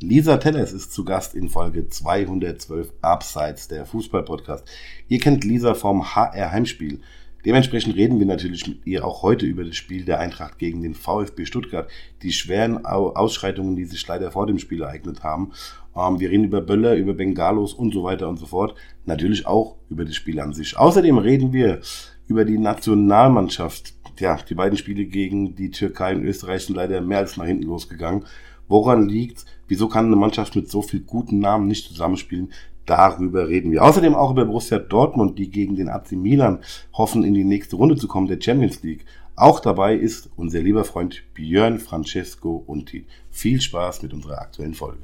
Lisa Tellers ist zu Gast in Folge 212 Abseits der Fußball-Podcast. Ihr kennt Lisa vom HR Heimspiel. Dementsprechend reden wir natürlich mit ihr auch heute über das Spiel der Eintracht gegen den VfB Stuttgart, die schweren Ausschreitungen, die sich leider vor dem Spiel ereignet haben. Ähm, wir reden über Böller, über Bengalos und so weiter und so fort. Natürlich auch über das Spiel an sich. Außerdem reden wir über die Nationalmannschaft. Ja, die beiden Spiele gegen die Türkei und Österreich sind leider mehr als nach hinten losgegangen. Woran liegt? Wieso kann eine Mannschaft mit so viel guten Namen nicht zusammenspielen? Darüber reden wir. Außerdem auch über Borussia Dortmund, die gegen den AC Milan hoffen, in die nächste Runde zu kommen, der Champions League. Auch dabei ist unser lieber Freund Björn Francesco Unti. Viel Spaß mit unserer aktuellen Folge.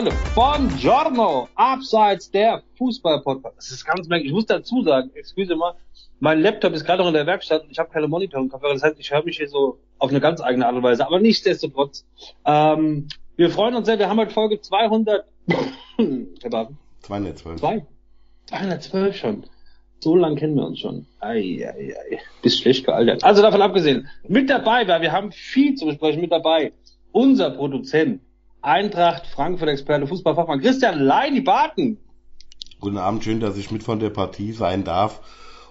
Freunde, Buongiorno, abseits der Fußball-Podcast. Das ist ganz merkwürdig. Ich muss dazu sagen, excuse mal, mein Laptop ist gerade noch in der Werkstatt und ich habe keine Monitoring-Kopfhörer. Das heißt, ich höre mich hier so auf eine ganz eigene Art und Weise. Aber nichtsdestotrotz, ähm, wir freuen uns sehr. Wir haben heute Folge 200. Herr Baden. 212. 212 schon. So lang kennen wir uns schon. Ei, ei, ei. Bist schlecht gealtert. Also davon abgesehen, mit dabei, weil wir haben viel zu besprechen, mit dabei unser Produzent, Eintracht Frankfurt-Experte, Fußballfachmann Christian Leini-Barten. Guten Abend, schön, dass ich mit von der Partie sein darf.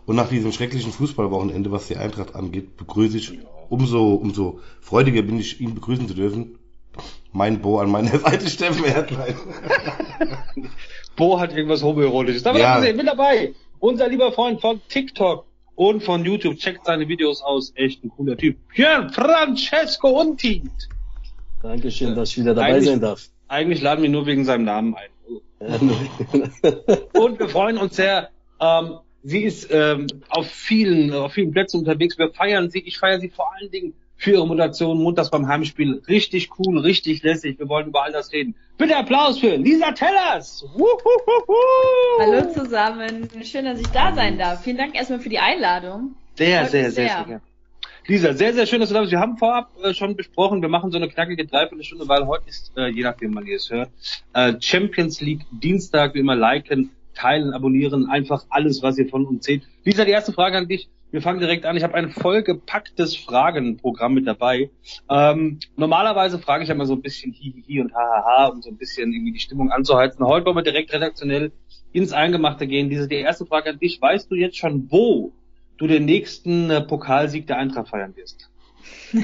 Und nach diesem schrecklichen Fußballwochenende, was die Eintracht angeht, begrüße ich umso, umso freudiger bin ich, ihn begrüßen zu dürfen. Mein Bo an meiner Seite, Steffen Erdlein. Bo hat irgendwas homoerotisches. Aber ja. mit dabei, unser lieber Freund von TikTok und von YouTube. Checkt seine Videos aus. Echt ein cooler Typ. Björn Francesco Untit. Dankeschön, dass ich wieder dabei eigentlich, sein darf. Eigentlich laden wir nur wegen seinem Namen ein. und wir freuen uns sehr. Ähm, sie ist ähm, auf vielen, auf vielen Plätzen unterwegs. Wir feiern sie. Ich feiere sie vor allen Dingen für ihre Moderation montags beim Heimspiel. Richtig cool, richtig lässig. Wir wollen über all das reden. Bitte Applaus für Lisa Tellers. Hallo zusammen. Schön, dass ich da sein darf. Vielen Dank erstmal für die Einladung. Sehr, sehr, sehr, sehr, sehr. Lisa, sehr, sehr schön, dass du da bist. Wir haben vorab äh, schon besprochen, wir machen so eine knackige Dreiviertelstunde, weil heute ist, äh, je nachdem man es hört, äh, Champions League Dienstag, wie immer liken, teilen, abonnieren, einfach alles, was ihr von uns seht. Lisa, die erste Frage an dich. Wir fangen direkt an. Ich habe ein vollgepacktes Fragenprogramm mit dabei. Ähm, normalerweise frage ich ja mal so ein bisschen hihihi und hahaha, um so ein bisschen irgendwie die Stimmung anzuheizen. Heute wollen wir direkt redaktionell ins Eingemachte gehen. Diese die erste Frage an dich. Weißt du jetzt schon, wo du den nächsten äh, Pokalsieg der Eintracht feiern wirst?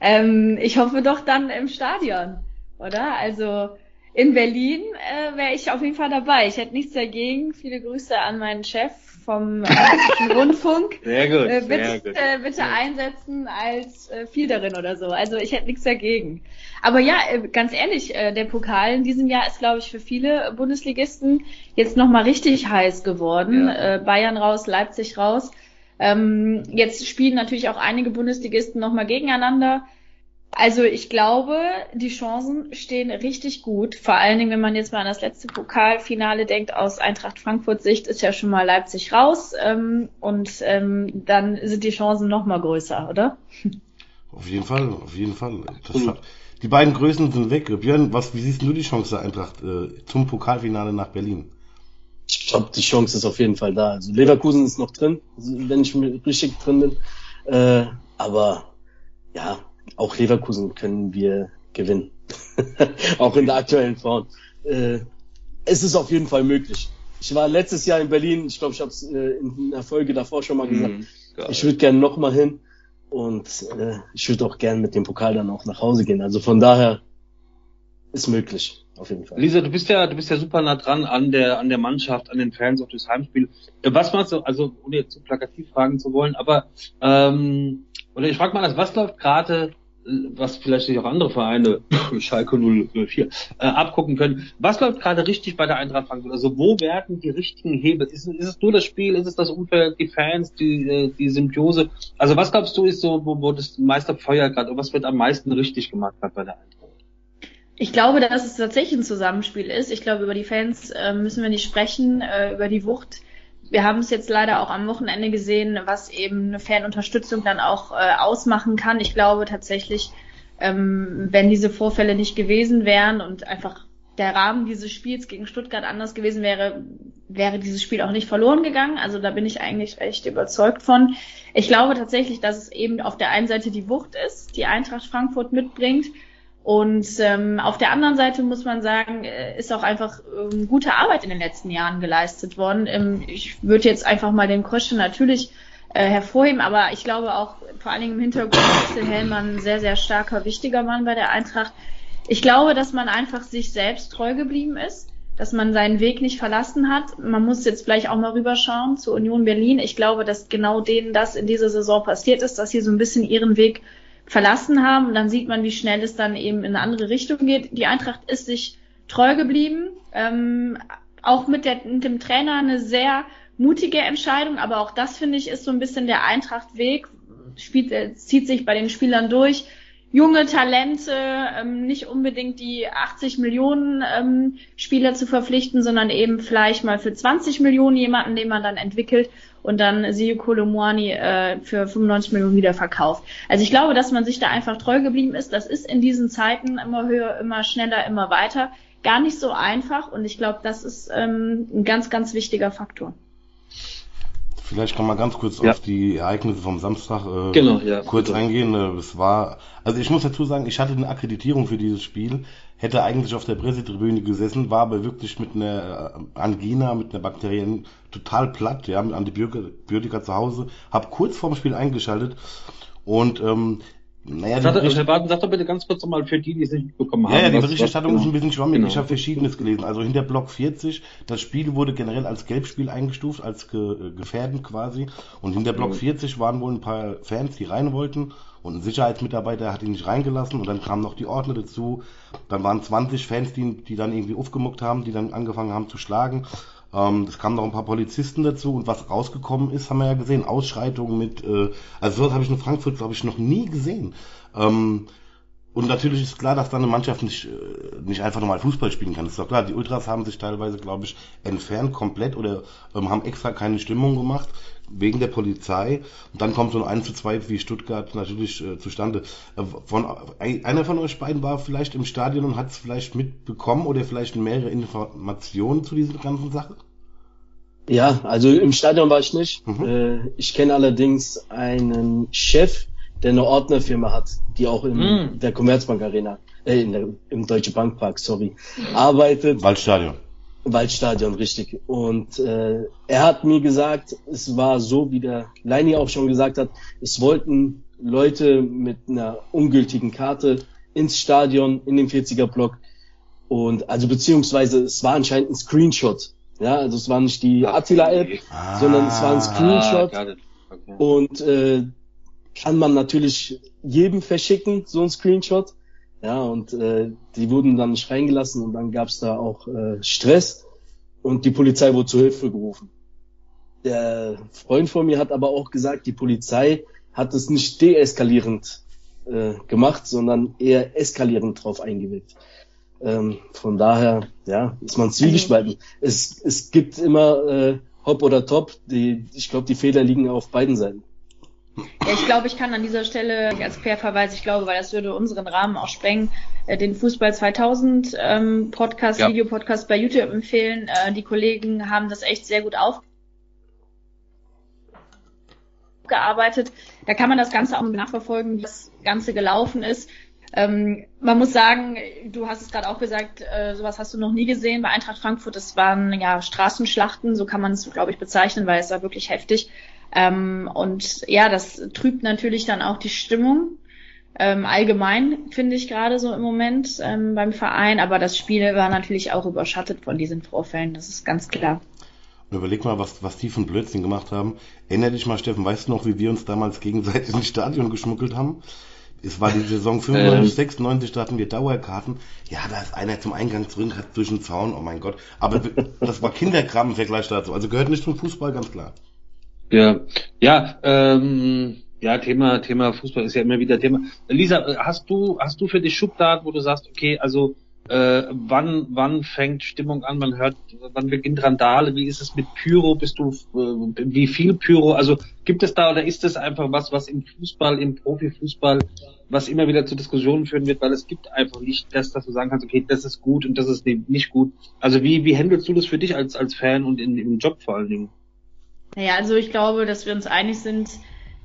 ähm, ich hoffe doch dann im Stadion, oder? Also in Berlin äh, wäre ich auf jeden Fall dabei. Ich hätte nichts dagegen. Viele Grüße an meinen Chef vom Rundfunk. Sehr gut. Äh, bitte sehr gut. Äh, bitte einsetzen als äh, Fielderin oder so. Also ich hätte nichts dagegen. Aber ja, äh, ganz ehrlich, äh, der Pokal in diesem Jahr ist, glaube ich, für viele Bundesligisten jetzt nochmal richtig heiß geworden. Ja. Äh, Bayern raus, Leipzig raus. Ähm, jetzt spielen natürlich auch einige Bundesligisten nochmal gegeneinander. Also ich glaube, die Chancen stehen richtig gut. Vor allen Dingen, wenn man jetzt mal an das letzte Pokalfinale denkt, aus Eintracht Frankfurt Sicht ist ja schon mal Leipzig raus ähm, und ähm, dann sind die Chancen noch mal größer, oder? Auf jeden Fall, auf jeden Fall. Hat, die beiden Größen sind weg. Björn, was, wie siehst du die Chance der Eintracht äh, zum Pokalfinale nach Berlin? Ich glaube, die Chance ist auf jeden Fall da. Also Leverkusen ist noch drin, wenn ich richtig drin bin. Äh, aber ja, auch Leverkusen können wir gewinnen. auch in der aktuellen Form. Äh, es ist auf jeden Fall möglich. Ich war letztes Jahr in Berlin, ich glaube, ich habe es äh, in der Folge davor schon mal gesagt. Mm, ich würde gerne nochmal hin und äh, ich würde auch gerne mit dem Pokal dann auch nach Hause gehen. Also von daher ist möglich, auf jeden Fall. Lisa, du bist ja, du bist ja super nah dran an der, an der Mannschaft, an den Fans, auf das Heimspiel. Was machst du, also ohne jetzt zu plakativ fragen zu wollen, aber ähm, oder ich frage mal was läuft gerade, was vielleicht sich auch andere Vereine, Schalke 04, äh, abgucken können. Was läuft gerade richtig bei der Eintracht Frankfurt? Also wo werden die richtigen Hebel? Ist, ist es nur das Spiel? Ist es das Umfeld, die Fans, die, äh, die Symbiose? Also was glaubst du ist so, wo, wo das meiste Feuer gerade, was wird am meisten richtig gemacht gerade bei der Eintracht? Ich glaube, dass es tatsächlich ein Zusammenspiel ist. Ich glaube, über die Fans äh, müssen wir nicht sprechen, äh, über die Wucht. Wir haben es jetzt leider auch am Wochenende gesehen, was eben eine Fanunterstützung dann auch äh, ausmachen kann. Ich glaube tatsächlich, ähm, wenn diese Vorfälle nicht gewesen wären und einfach der Rahmen dieses Spiels gegen Stuttgart anders gewesen wäre, wäre dieses Spiel auch nicht verloren gegangen. Also da bin ich eigentlich recht überzeugt von. Ich glaube tatsächlich, dass es eben auf der einen Seite die Wucht ist, die Eintracht Frankfurt mitbringt und ähm, auf der anderen Seite muss man sagen, äh, ist auch einfach ähm, gute Arbeit in den letzten Jahren geleistet worden. Ähm, ich würde jetzt einfach mal den Krösche natürlich äh, hervorheben, aber ich glaube auch vor allen Dingen im Hintergrund ist Hellmann ein sehr, sehr starker, wichtiger Mann bei der Eintracht. Ich glaube, dass man einfach sich selbst treu geblieben ist, dass man seinen Weg nicht verlassen hat. Man muss jetzt vielleicht auch mal rüberschauen zur Union Berlin. Ich glaube, dass genau denen das in dieser Saison passiert ist, dass sie so ein bisschen ihren Weg verlassen haben. Und dann sieht man, wie schnell es dann eben in eine andere Richtung geht. Die Eintracht ist sich treu geblieben. Ähm, auch mit, der, mit dem Trainer eine sehr mutige Entscheidung, aber auch das finde ich ist so ein bisschen der Eintracht-Weg, spielt, äh, zieht sich bei den Spielern durch junge Talente, ähm, nicht unbedingt die 80 Millionen ähm, Spieler zu verpflichten, sondern eben vielleicht mal für 20 Millionen jemanden, den man dann entwickelt und dann Sio Kolomwani äh, für 95 Millionen wieder verkauft. Also ich glaube, dass man sich da einfach treu geblieben ist. Das ist in diesen Zeiten immer höher, immer schneller, immer weiter. Gar nicht so einfach und ich glaube, das ist ähm, ein ganz, ganz wichtiger Faktor. Vielleicht kann man ganz kurz ja. auf die Ereignisse vom Samstag äh, genau, ja, kurz bitte. eingehen. Äh, es war, also ich muss dazu sagen, ich hatte eine Akkreditierung für dieses Spiel, hätte eigentlich auf der Pressetribüne gesessen, war aber wirklich mit einer äh, Angina, mit einer Bakterien total platt, ja, mit Antibiotika zu Hause, habe kurz vorm Spiel eingeschaltet und ähm, naja, sag, Baden, sag doch bitte ganz kurz nochmal für die, die es nicht mitbekommen haben. Ja, ja die Berichterstattung was, ist ein bisschen schwammig. Genau. Ich habe Verschiedenes gelesen. Also hinter Block 40, das Spiel wurde generell als Gelbspiel eingestuft, als ge gefährdend quasi. Und hinter Block mhm. 40 waren wohl ein paar Fans, die rein wollten. Und ein Sicherheitsmitarbeiter hat ihn nicht reingelassen. Und dann kamen noch die Ordner dazu. Dann waren 20 Fans, die, die dann irgendwie aufgemuckt haben, die dann angefangen haben zu schlagen. Ähm, es kamen noch ein paar Polizisten dazu und was rausgekommen ist, haben wir ja gesehen. Ausschreitungen mit, äh, also sowas habe ich in Frankfurt, glaube ich, noch nie gesehen. Ähm, und natürlich ist klar, dass dann eine Mannschaft nicht, äh, nicht einfach normal Fußball spielen kann. Das ist doch klar. Die Ultras haben sich teilweise, glaube ich, entfernt komplett oder ähm, haben extra keine Stimmung gemacht wegen der Polizei. Und dann kommt so ein 1 zu 2 wie Stuttgart natürlich äh, zustande. Äh, von, äh, einer von euch beiden war vielleicht im Stadion und hat es vielleicht mitbekommen oder vielleicht mehrere Informationen zu dieser ganzen Sache? Ja, also im Stadion war ich nicht. Mhm. Äh, ich kenne allerdings einen Chef, der eine Ordnerfirma hat, die auch in mhm. der Commerzbank Arena, äh, in der, im Deutsche Bankpark, sorry, arbeitet. Waldstadion. Waldstadion, richtig. Und äh, er hat mir gesagt, es war so, wie der Leini auch schon gesagt hat, es wollten Leute mit einer ungültigen Karte ins Stadion, in den 40er Block. Und also beziehungsweise es war anscheinend ein Screenshot ja, also es war nicht die Attila-App, ah, sondern es war ein Screenshot. Ah, okay. Und äh, kann man natürlich jedem verschicken, so ein Screenshot. Ja, und äh, die wurden dann nicht reingelassen und dann gab's da auch äh, Stress und die Polizei wurde zu Hilfe gerufen. Der Freund von mir hat aber auch gesagt, die Polizei hat es nicht deeskalierend äh, gemacht, sondern eher eskalierend drauf eingewirkt. Ähm, von daher, ja, ist man zwiegespalten. Es, es gibt immer äh, Hop oder Top. Die, ich glaube, die Fehler liegen auf beiden Seiten. Ja, ich glaube, ich kann an dieser Stelle als Querverweis, ich glaube, weil das würde unseren Rahmen auch sprengen, äh, den Fußball 2000 ähm, Podcast, ja. Videopodcast bei YouTube empfehlen. Äh, die Kollegen haben das echt sehr gut aufgearbeitet. Da kann man das Ganze auch nachverfolgen, wie das Ganze gelaufen ist. Ähm, man muss sagen, du hast es gerade auch gesagt, äh, sowas hast du noch nie gesehen bei Eintracht Frankfurt. Das waren ja Straßenschlachten, so kann man es, glaube ich, bezeichnen, weil es war wirklich heftig. Ähm, und ja, das trübt natürlich dann auch die Stimmung. Ähm, allgemein finde ich gerade so im Moment ähm, beim Verein, aber das Spiel war natürlich auch überschattet von diesen Vorfällen, das ist ganz klar. Und überleg mal, was, was die von Blödsinn gemacht haben. Erinner dich mal, Steffen, weißt du noch, wie wir uns damals gegenseitig ins Stadion geschmuggelt haben? Es war die Saison 95, ähm. 96, da hatten wir Dauerkarten. Ja, da ist einer zum Eingang zurück, hat durch den Zaun, oh mein Gott. Aber das war Kinderkram im Vergleich dazu. Also gehört nicht zum Fußball, ganz klar. Ja, ja, ähm, ja, Thema, Thema Fußball ist ja immer wieder Thema. Lisa, hast du, hast du für dich Schubladen, wo du sagst, okay, also Äh, wann, wann fängt Stimmung an? Man hört, wann beginnt Randale? Wie ist es mit Pyro? Bist du, äh, wie viel Pyro? Also gibt es da oder ist es einfach was, was im Fußball, im Profifußball, was immer wieder zu Diskussionen führen wird, weil es gibt einfach nicht das, dass du sagen kannst, okay, das ist gut und das ist nicht gut. Also wie, wie handelst du das für dich als, als Fan und in, im Job vor allen Dingen? Naja, also ich glaube, dass wir uns einig sind,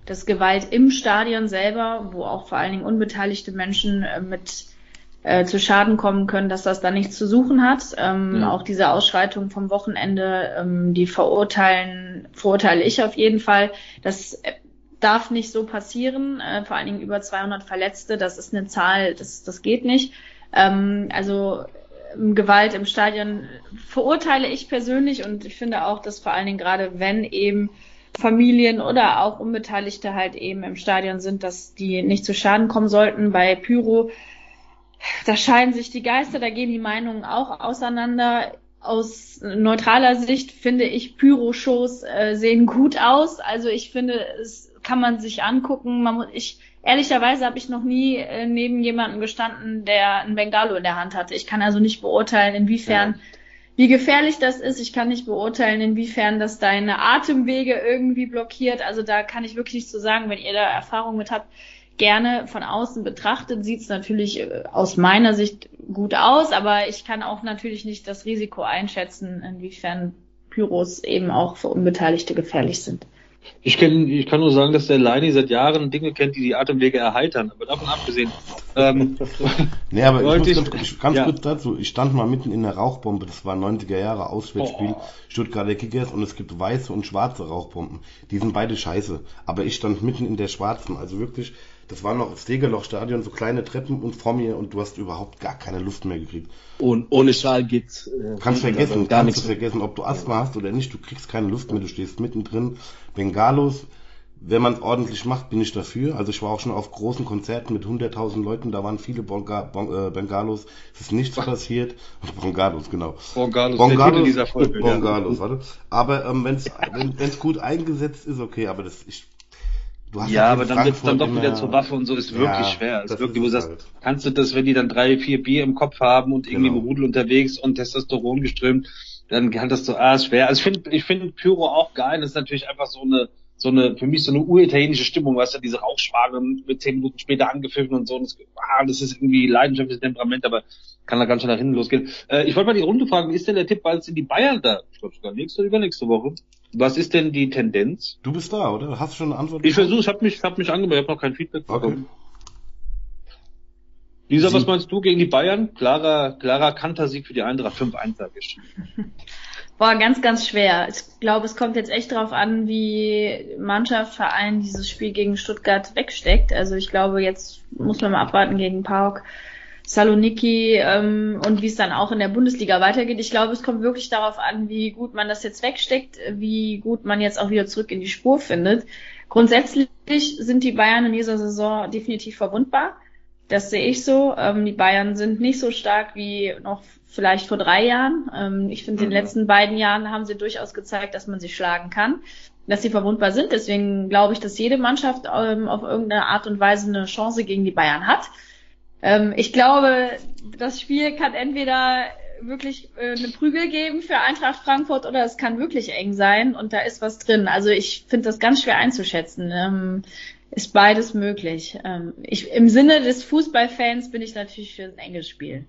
dass Gewalt im Stadion selber, wo auch vor allen Dingen unbeteiligte Menschen äh, mit äh, zu Schaden kommen können, dass das da nichts zu suchen hat. Ähm, ja. Auch diese Ausschreitung vom Wochenende, ähm, die verurteilen, verurteile ich auf jeden Fall. Das äh, darf nicht so passieren, äh, vor allen Dingen über 200 Verletzte, das ist eine Zahl, das, das geht nicht. Ähm, also Gewalt im Stadion verurteile ich persönlich und ich finde auch, dass vor allen Dingen gerade wenn eben Familien oder auch Unbeteiligte halt eben im Stadion sind, dass die nicht zu Schaden kommen sollten. Bei Pyro da scheiden sich die Geister, da gehen die Meinungen auch auseinander. Aus neutraler Sicht finde ich Pyro-Shows äh, sehen gut aus. Also ich finde, es kann man sich angucken. Man muss, ich ehrlicherweise habe ich noch nie äh, neben jemanden gestanden, der ein Bengalo in der Hand hatte. Ich kann also nicht beurteilen, inwiefern ja. wie gefährlich das ist. Ich kann nicht beurteilen, inwiefern das deine Atemwege irgendwie blockiert. Also da kann ich wirklich nichts zu sagen, wenn ihr da Erfahrung mit habt gerne von außen betrachtet, sieht es natürlich äh, aus meiner Sicht gut aus, aber ich kann auch natürlich nicht das Risiko einschätzen, inwiefern Pyros eben auch für Unbeteiligte gefährlich sind. Ich, kenn, ich kann nur sagen, dass der Leini seit Jahren Dinge kennt, die die Atemwege erheitern. Aber davon abgesehen. Ähm, nee, aber ich muss ganz, ich, ganz ja. kurz dazu. Ich stand mal mitten in der Rauchbombe. Das war 90er Jahre Auswärtsspiel oh. Stuttgarter Kickers und es gibt weiße und schwarze Rauchbomben. Die sind beide scheiße. Aber ich stand mitten in der schwarzen. Also wirklich, das war noch das Degerloch-Stadion, so kleine Treppen und vor mir und du hast überhaupt gar keine Luft mehr gekriegt. Und ohne Schal geht's. Äh, kannst vergessen, gar kannst nichts. vergessen, ob du Asthma hast oder nicht, du kriegst keine Luft mehr, du stehst mittendrin. Bengalos, wenn man es ordentlich macht, bin ich dafür. Also ich war auch schon auf großen Konzerten mit 100.000 Leuten, da waren viele Bonga, bon, äh, Bengalos. Es ist nichts passiert. Bongalos, genau. Bongalos, Bongalos dieser Folge. Bongalos, ja. warte. Aber ähm, wenn's, wenn es gut eingesetzt ist, okay, aber das, ich ja, aber dann wird es dann doch wieder zur Waffe und so ist wirklich ja, schwer. Ist wirklich, ist du sagst, halt. kannst du das, wenn die dann drei, vier Bier im Kopf haben und irgendwie genau. im Rudel unterwegs und Testosteron geströmt, dann kann das so, ah, ist schwer. Also ich finde, ich finde Pyro auch geil. Das ist natürlich einfach so eine, so eine, für mich so eine uritalienische Stimmung, weißt du, diese Rauchschwagen mit zehn Minuten später angepfiffen und so. Und das, ah, das ist irgendwie leidenschaftliches Temperament, aber kann da ganz schnell nach hinten losgehen. Äh, ich wollte mal die Runde fragen, wie ist denn der Tipp, weil es in die Bayern da, ich glaube sogar nächste oder übernächste Woche, was ist denn die Tendenz? Du bist da, oder? Hast du schon eine Antwort? Ich versuche, ich habe mich, hab mich angemeldet, ich habe noch kein Feedback bekommen. Okay. Lisa, was meinst du gegen die Bayern? Klarer, klarer Kantersieg für die Eintracht 5-1 sag ich. Boah, ganz, ganz schwer. Ich glaube, es kommt jetzt echt darauf an, wie Mannschaft, Verein dieses Spiel gegen Stuttgart wegsteckt. Also ich glaube, jetzt muss man mal abwarten gegen Pauk. Saloniki ähm, und wie es dann auch in der Bundesliga weitergeht. Ich glaube, es kommt wirklich darauf an, wie gut man das jetzt wegsteckt, wie gut man jetzt auch wieder zurück in die Spur findet. Grundsätzlich sind die Bayern in dieser Saison definitiv verwundbar. Das sehe ich so. Ähm, die Bayern sind nicht so stark wie noch vielleicht vor drei Jahren. Ähm, ich finde, in den mhm. letzten beiden Jahren haben sie durchaus gezeigt, dass man sie schlagen kann, dass sie verwundbar sind. Deswegen glaube ich, dass jede Mannschaft ähm, auf irgendeine Art und Weise eine Chance gegen die Bayern hat. Ähm, ich glaube, das Spiel kann entweder wirklich äh, eine Prügel geben für Eintracht Frankfurt oder es kann wirklich eng sein und da ist was drin. Also ich finde das ganz schwer einzuschätzen. Ähm, ist beides möglich. Ähm, ich, Im Sinne des Fußballfans bin ich natürlich für ein enges Spiel.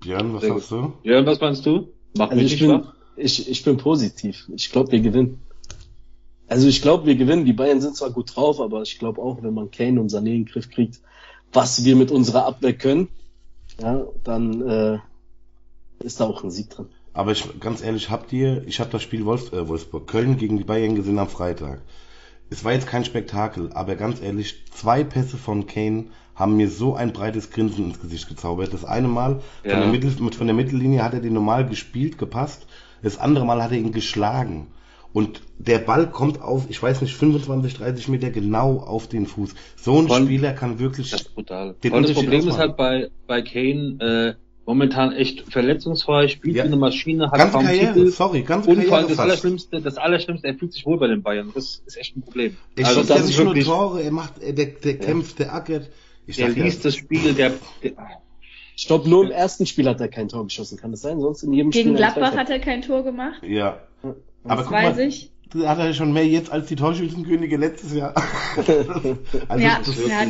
Björn, was Sehr sagst du? Björn, was meinst du? Mach also ich, bin, ich, ich bin positiv. Ich glaube, wir gewinnen. Also ich glaube, wir gewinnen. Die Bayern sind zwar gut drauf, aber ich glaube auch, wenn man Kane und Sané in den Griff kriegt, was wir mit unserer Abwehr können, ja, dann äh, ist da auch ein Sieg drin. Aber ich ganz ehrlich, habt ihr, ich habe das Spiel Wolf, äh, Wolfsburg Köln gegen die Bayern gesehen am Freitag. Es war jetzt kein Spektakel, aber ganz ehrlich, zwei Pässe von Kane haben mir so ein breites Grinsen ins Gesicht gezaubert. Das eine Mal ja. von, der Mittel, von der Mittellinie hat er den normal gespielt, gepasst. Das andere Mal hat er ihn geschlagen. Und der Ball kommt auf, ich weiß nicht, 25, 30 Meter genau auf den Fuß. So ein Von, Spieler kann wirklich. Das ist brutal. Den das Problem ausmachen. ist halt bei, bei Kane, äh, momentan echt verletzungsfrei, spielt ja. wie eine Maschine, hat ganz kaum Karriere, Titel. sorry, ganz und vor allem das Allerschlimmste, das Allerschlimmste, er fühlt sich wohl bei den Bayern. Das ist echt ein Problem. Ich also das ist nicht wirklich, nur Tore, er macht, der, der ja. kämpft, der ackert. Ich der liest ja. das Spiel, der, der Ich glaube, nur im ersten Spiel hat er kein Tor geschossen. Kann das sein? Sonst in jedem Gegen Spiel. Gladbach hat er kein Tor gemacht. Ja. Aber Das guck weiß mal, ich. da hat er schon mehr jetzt als die Torschützenkönige letztes Jahr. also Ja, das, er hat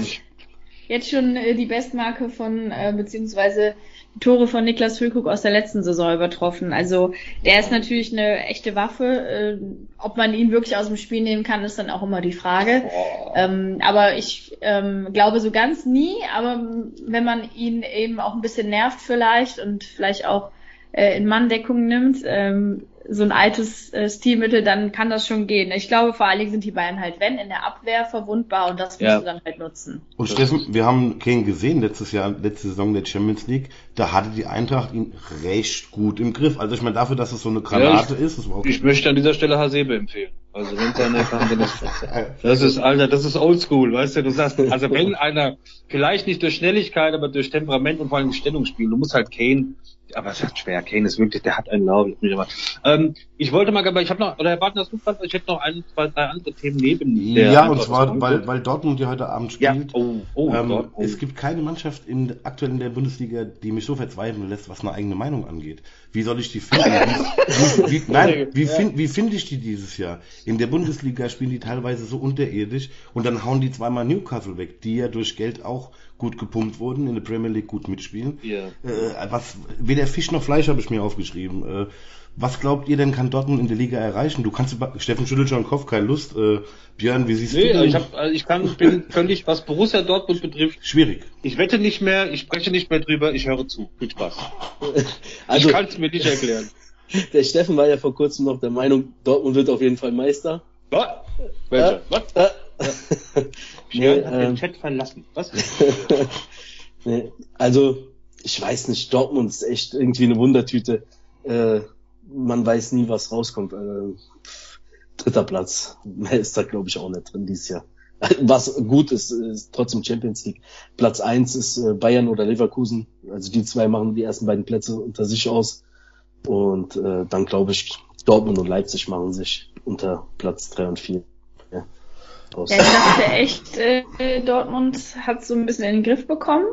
jetzt schon äh, die Bestmarke von, äh, beziehungsweise die Tore von Niklas Füllkrug aus der letzten Saison übertroffen. Also der ist natürlich eine echte Waffe. Äh, ob man ihn wirklich aus dem Spiel nehmen kann, ist dann auch immer die Frage. Ähm, aber ich ähm, glaube so ganz nie, aber wenn man ihn eben auch ein bisschen nervt vielleicht und vielleicht auch äh, in Manndeckung nimmt, ähm, so ein altes äh, Stilmittel, dann kann das schon gehen. Ich glaube, vor allen Dingen sind die Bayern halt, wenn, in der Abwehr verwundbar und das musst Ja. du dann halt nutzen. Und Steffen, wir haben Kane gesehen letztes Jahr, letzte Saison der Champions League, da hatte die Eintracht ihn recht gut im Griff. Also ich meine, dafür, dass es so eine Granate ist, das war auch Ich möchte an dieser Stelle Hasebe empfehlen. Also wenn einer kann, dann ist das ist, Alter, das ist oldschool, weißt du, du sagst, also wenn einer, vielleicht nicht durch Schnelligkeit, aber durch Temperament und vor allem Stellungsspiel, du musst halt Kane, aber es ist halt schwer, Kane ist wirklich, der hat einen Lauf. Ich, ähm, ich wollte mal, aber ich habe noch, oder hast du gefragt, ich hätte noch ein, zwei, drei andere Themen neben Ja, und zwar, weil, weil Dortmund ja heute Abend ja, spielt. oh, oh, ähm, dort, oh. Es gibt keine Mannschaft in, aktuell in der Bundesliga, die mich so verzweifeln lässt, was eine eigene Meinung angeht. Wie soll ich die finden? Wie, wie, wie, nein, wie, find, wie finde ich die dieses Jahr? In der Bundesliga spielen die teilweise so unterirdisch und dann hauen die zweimal Newcastle weg, die ja durch Geld auch gut gepumpt wurden, in der Premier League gut mitspielen. Ja. Äh, was, weder Fisch noch Fleisch habe ich mir aufgeschrieben. Äh, was glaubt ihr denn, kann Dortmund in der Liga erreichen? Du kannst, Steffen schüttelt schon den Kopf, keine Lust. Äh, Björn, wie siehst Nee, du ich, hab, also ich kann, bin völlig, was Borussia Dortmund betrifft, Schwierig. ich wette nicht mehr, ich spreche nicht mehr drüber, ich höre zu. Viel Spaß. Also, ich kann es mir nicht erklären. der Steffen war ja vor kurzem noch der Meinung, Dortmund wird auf jeden Fall Meister. Was? Welcher? Äh, Was? Björn nee, hat den ähm, Chat verlassen. Was? nee, also, ich weiß nicht, Dortmund ist echt irgendwie eine Wundertüte. Äh, man weiß nie, was rauskommt. Äh, dritter Platz. Mehr ist da, glaube ich, auch nicht drin dieses Jahr. Was gut ist, ist trotzdem Champions League. Platz eins ist äh, Bayern oder Leverkusen. Also die zwei machen die ersten beiden Plätze unter sich aus. Und äh, dann glaube ich, Dortmund und Leipzig machen sich unter Platz drei und vier. Aus. Ja, ich dachte echt, äh, Dortmund hat so ein bisschen in den Griff bekommen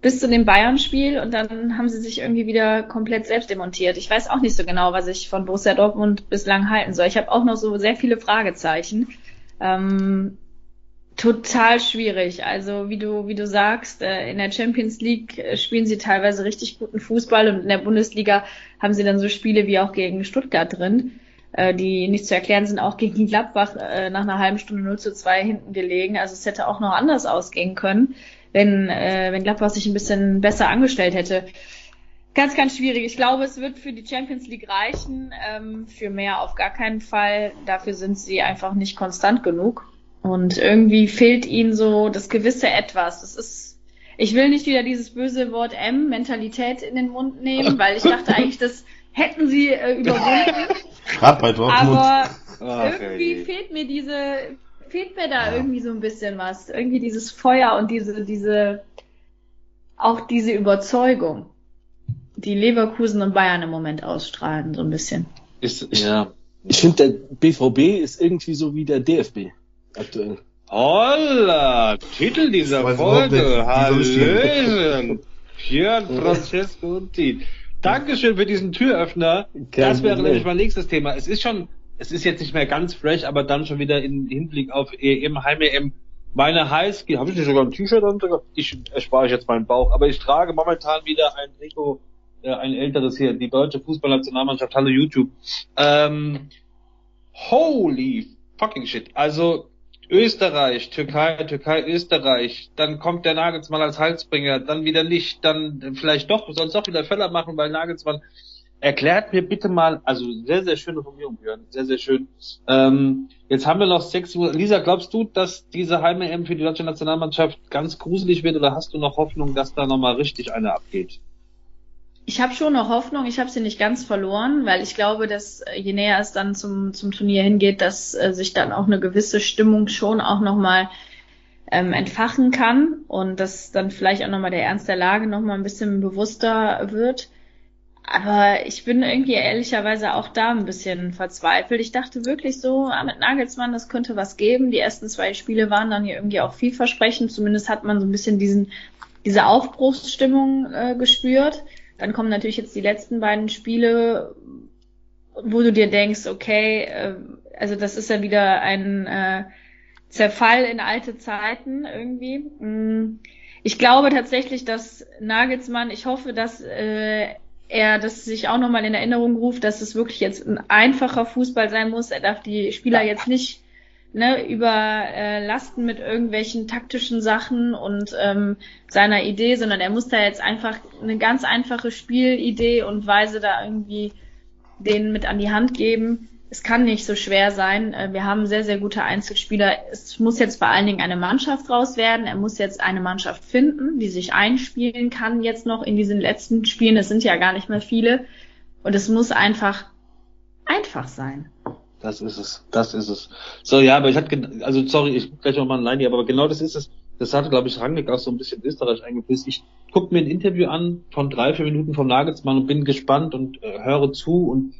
bis zu dem Bayern-Spiel und dann haben sie sich irgendwie wieder komplett selbst demontiert. Ich weiß auch nicht so genau, was ich von Borussia Dortmund bislang halten soll. Ich habe auch noch so sehr viele Fragezeichen. Ähm, total schwierig. Also wie du wie du sagst, äh, in der Champions League äh, spielen sie teilweise richtig guten Fußball und in der Bundesliga haben sie dann so Spiele wie auch gegen Stuttgart drin äh, die nicht zu erklären sind, auch gegen Gladbach äh, nach einer halben Stunde 0 zu 2 hinten gelegen. Also es hätte auch noch anders ausgehen können, wenn, äh, wenn Gladbach sich ein bisschen besser angestellt hätte. Ganz, ganz schwierig. Ich glaube, es wird für die Champions League reichen, ähm, für mehr auf gar keinen Fall. Dafür sind sie einfach nicht konstant genug. Und irgendwie fehlt ihnen so das gewisse Etwas. Das ist, ich will nicht wieder dieses böse Wort M, Mentalität in den Mund nehmen, weil ich dachte eigentlich, das hätten sie äh, überwunden. Gerade bei Dortmund. Aber Ach, irgendwie ey. fehlt mir diese, fehlt mir da irgendwie so ein bisschen was. Irgendwie dieses Feuer und diese, diese, auch diese Überzeugung, die Leverkusen und Bayern im Moment ausstrahlen, so ein bisschen. Ist, ja. Ich finde, der BVB ist irgendwie so wie der DFB aktuell. Holla! Titel dieser Folge. ich Hallöchen. Björn Francesco und Tiet. Dankeschön für diesen Türöffner. Kein das wäre nämlich mein nächstes Thema. Es ist schon, es ist jetzt nicht mehr ganz fresh, aber dann schon wieder im Hinblick auf EM, Heim-EM. Meine Highschool, habe ich nicht sogar ein T-Shirt an? Ich erspare ich jetzt meinen Bauch, aber ich trage momentan wieder ein Trikot, äh, ein älteres hier, die deutsche Fußballnationalmannschaft, hallo YouTube. Ähm, holy fucking shit. Also Österreich, Türkei, Türkei, Österreich, dann kommt der Nagelsmann als Halsbringer, dann wieder nicht, dann vielleicht doch, sonst doch wieder Fäller machen, weil Nagelsmann erklärt mir bitte mal, also sehr, sehr schöne Formulierung, Björn, sehr, sehr schön. Ähm, jetzt haben wir noch sechs Uhr. Lisa, glaubst du, dass diese Heim-EM für die deutsche Nationalmannschaft ganz gruselig wird oder hast du noch Hoffnung, dass da nochmal richtig eine abgeht? Ich habe schon noch Hoffnung, ich habe sie nicht ganz verloren, weil ich glaube, dass äh, je näher es dann zum, zum Turnier hingeht, dass äh, sich dann auch eine gewisse Stimmung schon auch nochmal ähm, entfachen kann und dass dann vielleicht auch nochmal der Ernst der Lage nochmal ein bisschen bewusster wird. Aber ich bin irgendwie ehrlicherweise auch da ein bisschen verzweifelt. Ich dachte wirklich so, mit Nagelsmann, das könnte was geben. Die ersten zwei Spiele waren dann hier irgendwie auch vielversprechend. Zumindest hat man so ein bisschen diesen diese Aufbruchsstimmung äh, gespürt. Dann kommen natürlich jetzt die letzten beiden Spiele, wo du dir denkst, okay, äh, also das ist ja wieder ein äh, Zerfall in alte Zeiten irgendwie. Mm, ich glaube tatsächlich, dass Nagelsmann, ich hoffe, dass äh, er das sich auch nochmal in Erinnerung ruft, dass es wirklich jetzt ein einfacher Fußball sein muss. Er darf die Spieler jetzt nicht ne, überlasten mit irgendwelchen taktischen Sachen und ähm, seiner Idee, sondern er muss da jetzt einfach eine ganz einfache Spielidee und Weise da irgendwie denen mit an die Hand geben es kann nicht so schwer sein. Äh, wir haben sehr, sehr gute Einzelspieler. Es muss jetzt vor allen Dingen eine Mannschaft raus werden. Er muss jetzt eine Mannschaft finden, die sich einspielen kann jetzt noch in diesen letzten Spielen. Es sind ja gar nicht mehr viele. Und es muss einfach einfach sein. Das ist es. Das ist es. So, ja, aber ich hatte, also sorry, ich gleich noch mal ein Line, aber genau das ist es. Das hatte, glaube ich, Rangnick auch so ein bisschen Österreich eingepisst. Ich gucke mir ein Interview an von drei, vier Minuten vom Nagelsmann und bin gespannt und äh, höre zu und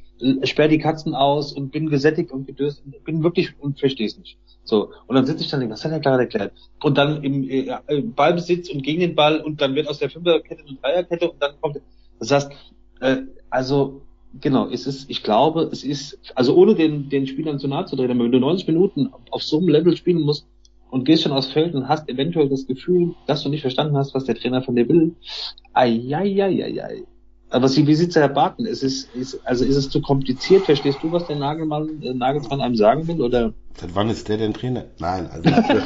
sperr die Katzen aus und bin gesättigt und gedöst, bin wirklich und verstehe es nicht. So und dann sitze ich dann, was hat er gerade erklärt? Und dann im äh, Ballbesitz und gegen den Ball und dann wird aus der Fünferkette eine Dreierkette und dann kommt. Das heißt, äh, also genau, es ist, ich glaube, es ist, also ohne den den Spielern zu nahe zu drehen, aber wenn du 90 Minuten auf so einem Level spielen musst und gehst schon aufs Feld und hast eventuell das Gefühl, dass du nicht verstanden hast, was der Trainer von dir will, ai. Aber Sie, wie sieht's Herr Barton? Ist es, ist, also ist es zu kompliziert? Verstehst du, was der Nagelmann, äh, Nagelsmann einem sagen will, oder? Seit wann ist der denn Trainer? Nein, also,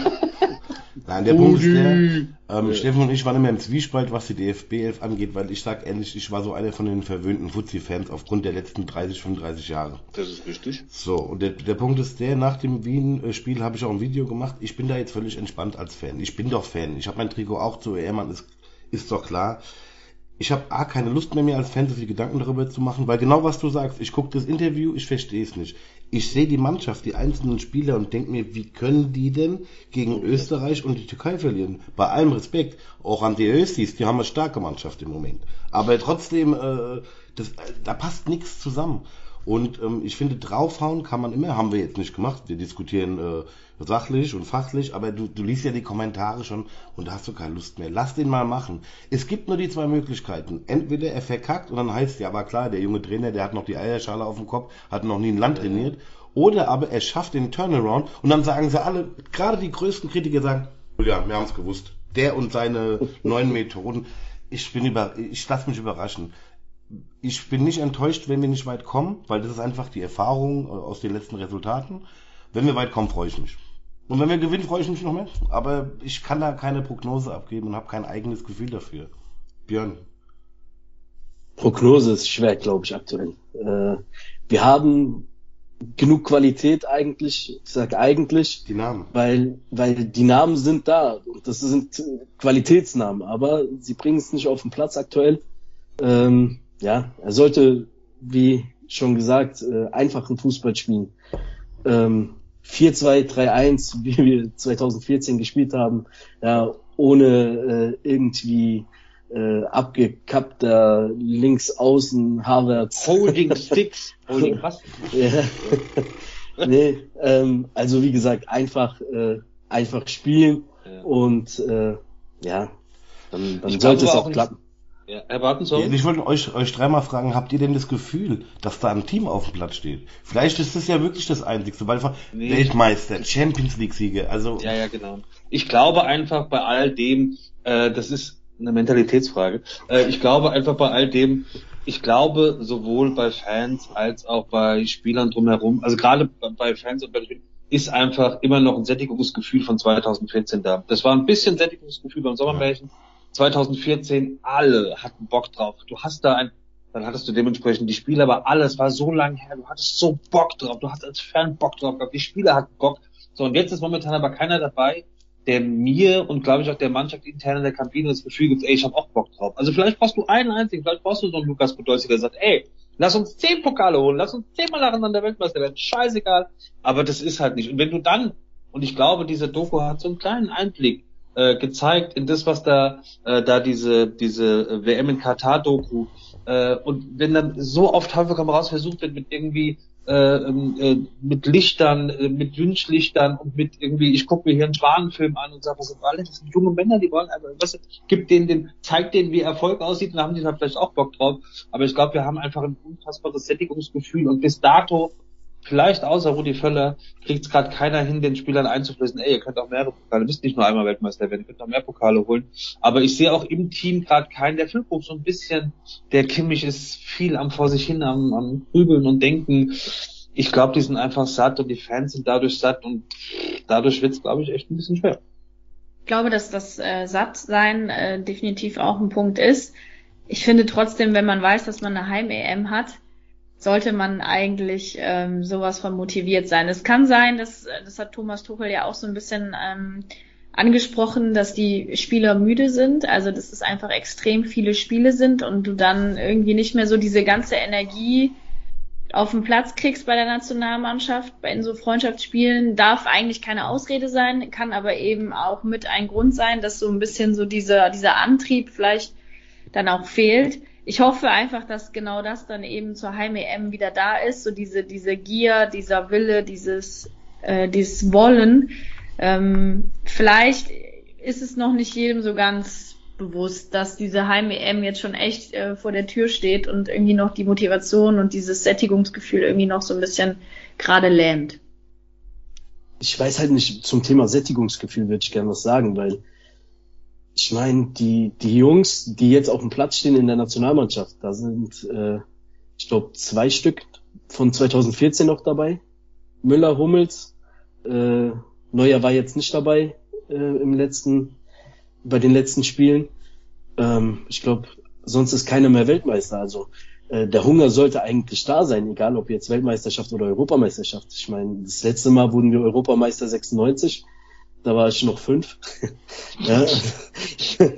nein, der Punkt ist der, ähm, ja. Steffen und ich waren immer im Zwiespalt, was die DFB 11 angeht, weil ich sag ehrlich, ich war so einer von den verwöhnten Fuzzi-Fans aufgrund der letzten 30, 35 Jahre. Das ist richtig. So, und der, der Punkt ist der, nach dem Wien-Spiel habe ich auch ein Video gemacht. Ich bin da jetzt völlig entspannt als Fan. Ich bin doch Fan. Ich habe mein Trikot auch zu Ehrmann, ist, ist doch klar ich habe A, keine Lust mehr, mir als Fan so viel Gedanken darüber zu machen, weil genau was du sagst, ich gucke das Interview, ich verstehe es nicht. Ich sehe die Mannschaft, die einzelnen Spieler und denke mir, wie können die denn gegen Österreich und die Türkei verlieren? Bei allem Respekt, auch an die Östis, die haben eine starke Mannschaft im Moment. Aber trotzdem, äh, das, äh, da passt nichts zusammen. Und ähm, ich finde, draufhauen kann man immer, haben wir jetzt nicht gemacht. Wir diskutieren äh, sachlich und fachlich, aber du, du liest ja die Kommentare schon und da hast du keine Lust mehr. Lass den mal machen. Es gibt nur die zwei Möglichkeiten. Entweder er verkackt und dann heißt ja, aber klar, der junge Trainer, der hat noch die Eierschale auf dem Kopf, hat noch nie ein Land trainiert. Oder aber er schafft den Turnaround und dann sagen sie alle, gerade die größten Kritiker sagen, ja, wir haben es gewusst. Der und seine neuen Methoden. Ich bin über, ich lasse mich überraschen ich bin nicht enttäuscht, wenn wir nicht weit kommen, weil das ist einfach die Erfahrung äh, aus den letzten Resultaten. Wenn wir weit kommen, freue ich mich. Und wenn wir gewinnen, freue ich mich noch mehr. Aber ich kann da keine Prognose abgeben und habe kein eigenes Gefühl dafür. Björn. Prognose ist schwer, glaube ich, aktuell. Äh, wir haben genug Qualität eigentlich, ich sage eigentlich. Die Namen. Weil, weil die Namen sind da. Und das sind Qualitätsnamen, aber sie bringen es nicht auf den Platz aktuell. Ähm, ja, er sollte, wie schon gesagt, äh, einfachen Fußball spielen. Ähm, 4-2-3-1, wie wir 2014 gespielt haben, ja, ohne äh, irgendwie äh, abgekappter links außen Harvards. Holding Sticks. Holding was? ja. nee, ähm, also wie gesagt, einfach, äh, einfach spielen ja. und äh, ja, dann, dann sollte es auch klappen. Ja, Herr Bartenson? ich wollte euch, euch dreimal fragen, habt ihr denn das Gefühl, dass da ein Team auf dem Platz steht? Vielleicht ist das ja wirklich das Einzige, weil nee. Weltmeister, Champions League-Sieger, also. Ja, ja, genau. Ich glaube einfach bei all dem, äh, das ist eine Mentalitätsfrage, äh, ich glaube einfach bei all dem, ich glaube sowohl bei Fans als auch bei Spielern drumherum, also gerade bei Fans und bei Spielern, ist einfach immer noch ein Sättigungsgefühl von 2014 da. Das war ein bisschen Sättigungsgefühl beim Sommermärchen. Ja 2014, alle hatten Bock drauf. Du hast da ein, dann hattest du dementsprechend die Spiele, aber alles war so lang her, du hattest so Bock drauf, du hast als Fan Bock drauf gehabt, die Spieler hatten Bock. So, und jetzt ist momentan aber keiner dabei, der mir und glaube ich auch der Mannschaft intern in der Kabine das Gefühl gibt, ey, ich habe auch Bock drauf. Also vielleicht brauchst du einen einzigen, vielleicht brauchst du so einen Lukas Podolski, der sagt, ey, lass uns zehn Pokale holen, lass uns zehnmal nacheinander Weltmeister werden, scheißegal. Aber das ist halt nicht. Und wenn du dann, und ich glaube, diese Doku hat so einen kleinen Einblick, äh, gezeigt in das, was da, äh, da diese, diese WM in Katar-Doku Äh, und wenn dann so oft häufig raus versucht wird mit irgendwie äh, ähm, äh, mit Lichtern, äh, mit Wünschlichtern und mit irgendwie, ich gucke mir hier einen Schwanenfilm an und sage, was sind alle, das sind junge Männer, die wollen einfach, was, gibt denen den, zeigt denen, wie Erfolg aussieht, und dann haben die da vielleicht auch Bock drauf. Aber ich glaube, wir haben einfach ein unfassbares Sättigungsgefühl und bis dato vielleicht außer Rudi Völler kriegt es gerade keiner hin, den Spielern einzuflößen, ey, ihr könnt auch mehrere Pokale, müsst nicht nur einmal Weltmeister werden, ihr könnt auch mehr Pokale holen. Aber ich sehe auch im Team gerade keinen, der Füllkrug so ein bisschen, der Kimmich ist viel am vor sich hin, am, am Grübeln und Denken. Ich glaube, die sind einfach satt und die Fans sind dadurch satt und dadurch wird es, glaube ich, echt ein bisschen schwer. Ich glaube, dass das äh, Sattsein äh, definitiv auch ein Punkt ist. Ich finde trotzdem, wenn man weiß, dass man eine Heim-EM hat, sollte man eigentlich ähm, sowas von motiviert sein. Es kann sein, dass das hat Thomas Tuchel ja auch so ein bisschen ähm, angesprochen, dass die Spieler müde sind, also dass es einfach extrem viele Spiele sind und du dann irgendwie nicht mehr so diese ganze Energie auf den Platz kriegst bei der Nationalmannschaft, bei in so Freundschaftsspielen, darf eigentlich keine Ausrede sein, kann aber eben auch mit ein Grund sein, dass so ein bisschen so dieser, dieser Antrieb vielleicht dann auch fehlt ich hoffe einfach, dass genau das dann eben zur Heim-EM wieder da ist, so diese, diese Gier, dieser Wille, dieses, äh, dieses Wollen. Ähm, vielleicht ist es noch nicht jedem so ganz bewusst, dass diese Heim-EM jetzt schon echt äh, vor der Tür steht und irgendwie noch die Motivation und dieses Sättigungsgefühl irgendwie noch so ein bisschen gerade lähmt. Ich weiß halt nicht, zum Thema Sättigungsgefühl würde ich gerne was sagen, weil ich meine, die, die Jungs, die jetzt auf dem Platz stehen in der Nationalmannschaft, da sind, äh, ich glaube, zwei Stück von 2014 noch dabei. Müller, Hummels, äh, Neuer war jetzt nicht dabei äh, im letzten, bei den letzten Spielen. Ähm, ich glaube, sonst ist keiner mehr Weltmeister. Also äh, der Hunger sollte eigentlich da sein, egal ob jetzt Weltmeisterschaft oder Europameisterschaft. Ich meine, das letzte Mal wurden wir Europameister 96 da war ich noch fünf. ja,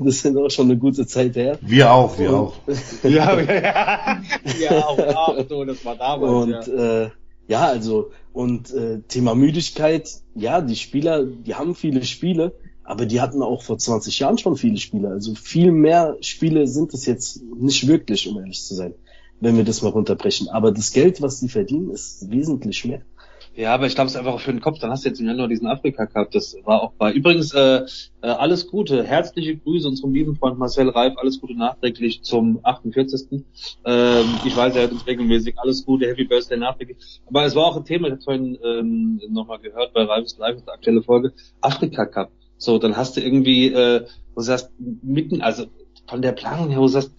das sind auch schon eine gute Zeit her. Wir auch, wir und, auch. ja, ja, ja, auch, auch so, das war damals. Und ja, äh, ja also und äh, Thema Müdigkeit, ja, die Spieler, die haben viele Spiele, aber die hatten auch vor 20 Jahren schon viele Spiele. Also viel mehr Spiele sind es jetzt nicht wirklich, um ehrlich zu sein, wenn wir das mal runterbrechen. Aber das Geld, was sie verdienen, ist wesentlich mehr. Ja, aber ich glaube, es ist einfach für den Kopf. Dann hast du jetzt im Januar diesen Afrika Cup. Das war auch bei. Übrigens, äh, äh, alles Gute. Herzliche Grüße unserem lieben Freund Marcel Reif. Alles Gute nachträglich zum 48. Ähm, ich weiß, er hört uns regelmäßig. Alles Gute, Happy Birthday nachträglich. Aber es war auch ein Thema, ich habe vorhin ähm, nochmal gehört bei Reifes Live, die aktuelle Folge. Afrika Cup. So, dann hast du irgendwie, äh, wo du sagst, mitten, also von der Planung her, wo du sagst,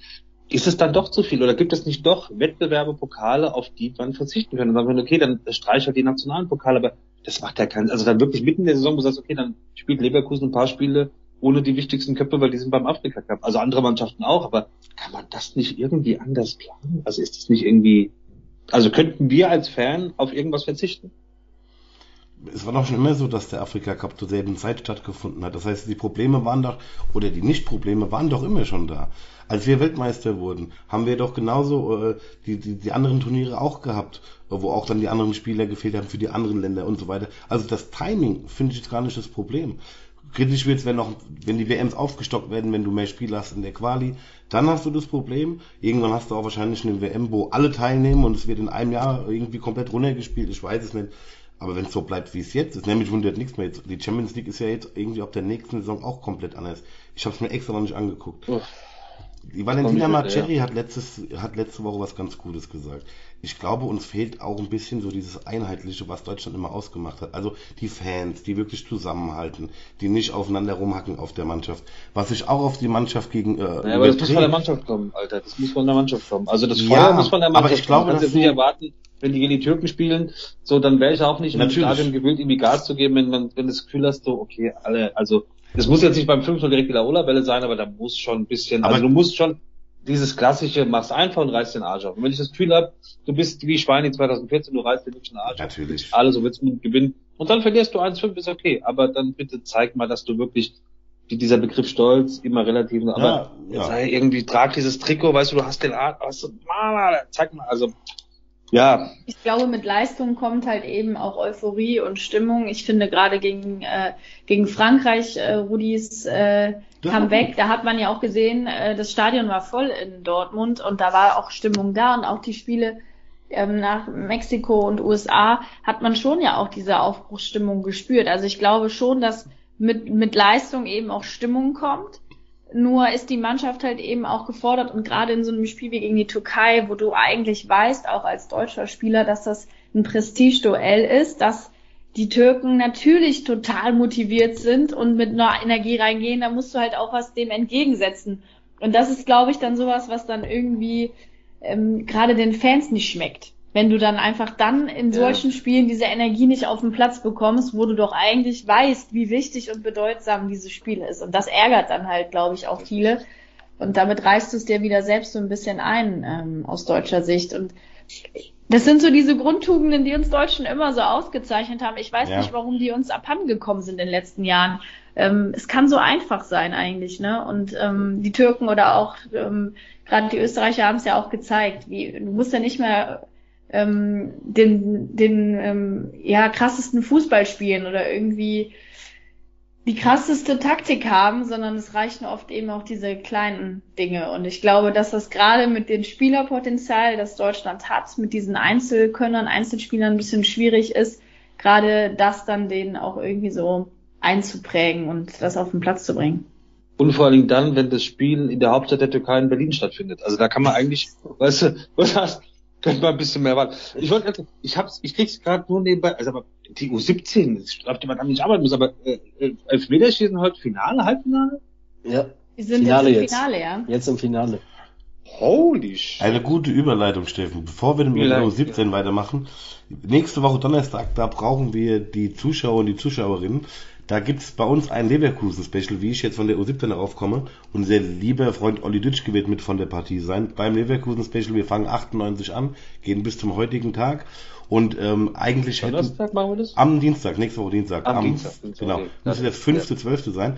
ist es dann doch zu viel oder gibt es nicht doch Wettbewerbe, Pokale, auf die man verzichten kann? Und dann sagen wir, okay, dann streich halt die nationalen Pokale, aber das macht ja keinen, also dann wirklich mitten in der Saison, wo du sagst, okay, dann spielt Leverkusen ein paar Spiele ohne die wichtigsten Köpfe, weil die sind beim Afrika Cup. Also andere Mannschaften auch, aber kann man das nicht irgendwie anders planen? Also ist das nicht irgendwie, also könnten wir als Fan auf irgendwas verzichten? es war doch schon immer so, dass der Afrika Cup zur selben Zeit stattgefunden hat. Das heißt, die Probleme waren doch, oder die Nicht-Probleme waren doch immer schon da. Als wir Weltmeister wurden, haben wir doch genauso äh, die, die, die anderen Turniere auch gehabt, wo auch dann die anderen Spieler gefehlt haben für die anderen Länder und so weiter. Also das Timing finde ich jetzt gar nicht das Problem. Kritisch wird es, wenn noch, wenn die WMs aufgestockt werden, wenn du mehr Spiele hast in der Quali, dann hast du das Problem. Irgendwann hast du auch wahrscheinlich eine WM, wo alle teilnehmen und es wird in einem Jahr irgendwie komplett runtergespielt. Ich weiß es nicht. Aber wenn es so bleibt, wie es jetzt ist, nämlich wundert nichts mehr. Die Champions League ist ja jetzt irgendwie ab der nächsten Saison auch komplett anders. Ich habe es mir extra noch nicht angeguckt. Oh. Die Valentina Marcelli ja. hat, letztes, hat letzte Woche was ganz Gutes gesagt. Ich glaube, uns fehlt auch ein bisschen so dieses Einheitliche, was Deutschland immer ausgemacht hat. Also die Fans, die wirklich zusammenhalten, die nicht aufeinander rumhacken auf der Mannschaft. Was ich auch auf die Mannschaft gegen. Äh, ja, aber das muss von der Mannschaft kommen, Alter. Das muss von der Mannschaft kommen. Also das Feuer ja, muss von der Mannschaft aber ich glaube, kommen. Du kannst jetzt nicht erwarten, wenn die gegen die Türken spielen, so, dann wäre ich auch nicht im Stadion gewillt, irgendwie Gas zu geben, wenn man, wenn das Gefühl hast, so, okay, alle, also, das muss jetzt nicht beim 5 direkt die Laola-Welle sein, aber da muss schon ein bisschen, aber also du musst schon dieses klassische, machst einfach und reißt den Arsch auf. Und wenn ich das Gefühl habe, du bist wie Schweini 2014, du reißt den wirklich den Arsch Natürlich. auf. Alle so willst du gewinnen. Und dann verlierst du 1-5, ist okay. Aber dann bitte zeig mal, dass du wirklich dieser Begriff Stolz immer relativ, aber ja, ja. sei irgendwie trag dieses Trikot, weißt du, du hast den Arsch, weißt du, zeig mal, also ja. Ich glaube, mit Leistung kommt halt eben auch Euphorie und Stimmung. Ich finde gerade gegen, äh, gegen Frankreich, äh, Rudis äh, Comeback. Da hat man ja auch gesehen, äh, das Stadion war voll in Dortmund und da war auch Stimmung da und auch die Spiele ähm, nach Mexiko und USA hat man schon ja auch diese Aufbruchsstimmung gespürt. Also ich glaube schon, dass mit, mit Leistung eben auch Stimmung kommt. Nur ist die Mannschaft halt eben auch gefordert und gerade in so einem Spiel wie gegen die Türkei, wo du eigentlich weißt, auch als deutscher Spieler, dass das ein Prestigeduell ist, dass die Türken natürlich total motiviert sind und mit einer Energie reingehen, da musst du halt auch was dem entgegensetzen. Und das ist, glaube ich, dann sowas, was dann irgendwie ähm, gerade den Fans nicht schmeckt. Wenn du dann einfach dann in solchen ja. Spielen diese Energie nicht auf den Platz bekommst, wo du doch eigentlich weißt, wie wichtig und bedeutsam dieses Spiel ist. Und das ärgert dann halt, glaube ich, auch viele. Und damit reißt du es dir wieder selbst so ein bisschen ein ähm, aus deutscher Sicht. Und das sind so diese Grundtugenden, die uns Deutschen immer so ausgezeichnet haben. Ich weiß ja. nicht, warum die uns abhandengekommen sind in den letzten Jahren. Ähm, es kann so einfach sein eigentlich, ne? Und ähm, die Türken oder auch ähm, gerade die Österreicher haben es ja auch gezeigt. Wie, du musst ja nicht mehr ähm, den, den ähm, ja krassesten Fußball spielen oder irgendwie die krasseste Taktik haben, sondern es reichen oft eben auch diese kleinen Dinge. Und ich glaube, dass das gerade mit dem Spielerpotenzial, das Deutschland hat, mit diesen Einzelkönnern, Einzelspielern ein bisschen schwierig ist, gerade das dann denen auch irgendwie so einzuprägen und das auf den Platz zu bringen. Und vor allem dann, wenn das Spiel in der Hauptstadt der Türkei in Berlin stattfindet. Also da kann man eigentlich, weißt du, was hast, könnte man ein bisschen mehr warten. Ich wollte, ich hab's, ich krieg's gerade nur nebenbei, also aber die U17, ich glaube, die man damit nicht arbeiten muss, aber äh, äh, Elfmeterschießen heute Finale, Halbfinale? Ja. Wir sind Finale jetzt im Finale, ja. Jetzt im Finale. Holy shit. Eine gute Überleitung, Steffen. Bevor wir mit der U17 weitermachen, nächste Woche Donnerstag, da brauchen wir die Zuschauer und die Zuschauerinnen. Da gibt's bei uns ein Leverkusen-Special, wie ich jetzt von der U17 darauf komme. Unser lieber Freund Olli Dütschke wird mit von der Partie sein. Beim Leverkusen-Special, wir fangen 98 an, gehen bis zum heutigen Tag. Und ähm, eigentlich Donnerstag machen wir das? Am Dienstag, nächste Woche Dienstag. Am, am Dienstag. Genau. Okay. Müsste das fünfte, zwölfte sein.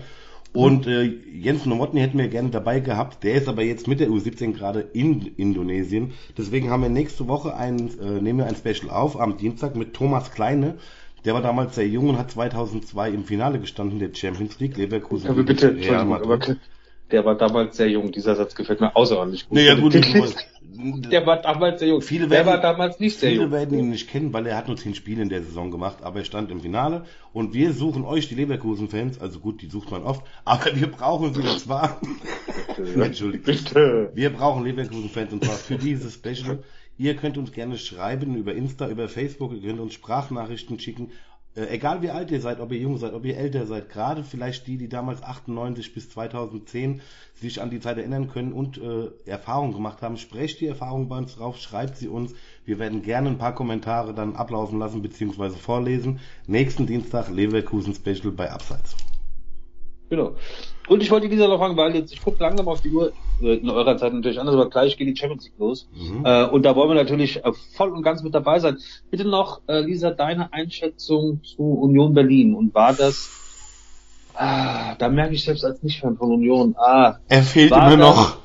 Und äh, Jens Nowotny hätten wir gerne dabei gehabt. Der ist aber jetzt mit der U17 gerade in Indonesien. Deswegen haben wir nächste Woche ein, äh, nehmen wir ein Special auf am Dienstag mit Thomas Kleine. Der war damals sehr jung und hat 2002 im Finale gestanden der Champions League. Leverkusen. Aber bitte, Entschuldigung, aber der war damals sehr jung. Dieser Satz gefällt mir außerordentlich gut. Naja, gut, der war damals sehr jung. Viele der werden, war damals nicht sehr viele jung. Viele werden ihn nicht kennen, weil er hat nur zehn Spiele in der Saison gemacht, aber er stand im Finale. Und wir suchen euch, die Leverkusen-Fans, also gut, die sucht man oft, aber wir brauchen sie und zwar. Entschuldigung. Bitte. Wir brauchen Leverkusen-Fans und zwar für dieses Special. Ihr könnt uns gerne schreiben über Insta, über Facebook, ihr könnt uns Sprachnachrichten schicken äh, egal wie alt ihr seid, ob ihr jung seid, ob ihr älter seid, gerade vielleicht die, die damals 98 bis 2010 sich an die Zeit erinnern können und äh, Erfahrungen gemacht haben, sprecht die Erfahrungen bei uns drauf, schreibt sie uns. Wir werden gerne ein paar Kommentare dann ablaufen lassen bzw. vorlesen. Nächsten Dienstag Leverkusen Special bei Abseits. Genau. Und ich wollte dieser noch fragen, weil jetzt, ich gucke langsam auf die Uhr, äh, in eurer Zeit natürlich anders, aber gleich geht die Champions League los. Mhm. Äh, und da wollen wir natürlich äh, voll und ganz mit dabei sein. Bitte noch, äh, Lisa, deine Einschätzung zu Union Berlin. Und war das, ah, da merke ich selbst als Nicht-Fan von Union, ah. Er fehlt immer das, noch.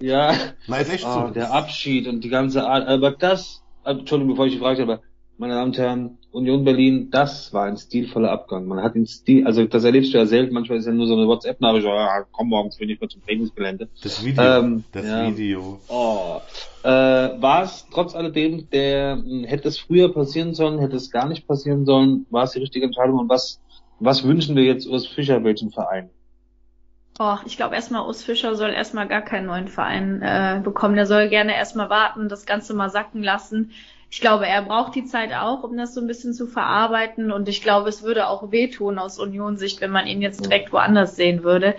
Ja. Na, ist echt ah, so. Der Abschied und die ganze Art, aber das, Entschuldigung, bevor ich die Frage stelle, aber meine Damen und Herren, Union Berlin, das war ein stilvoller Abgang. Man hat den Stil, also das erlebst du ja selten, manchmal ist ja nur so eine WhatsApp-Nachricht, ja, komm morgens bin ich mal zum Trainingsgelände. Das Video, ähm, das ja. Video. Oh. Äh, war es trotz alledem, der hm, hätte es früher passieren sollen, hätte es gar nicht passieren sollen, war es die richtige Entscheidung und was, was wünschen wir jetzt Urs Fischer welchen Verein? Oh, ich glaube erstmal, Urs Fischer soll erstmal gar keinen neuen Verein äh, bekommen. Der soll gerne erstmal warten, das Ganze mal sacken lassen ich glaube, er braucht die Zeit auch, um das so ein bisschen zu verarbeiten. Und ich glaube, es würde auch wehtun aus Union-Sicht, wenn man ihn jetzt direkt woanders sehen würde.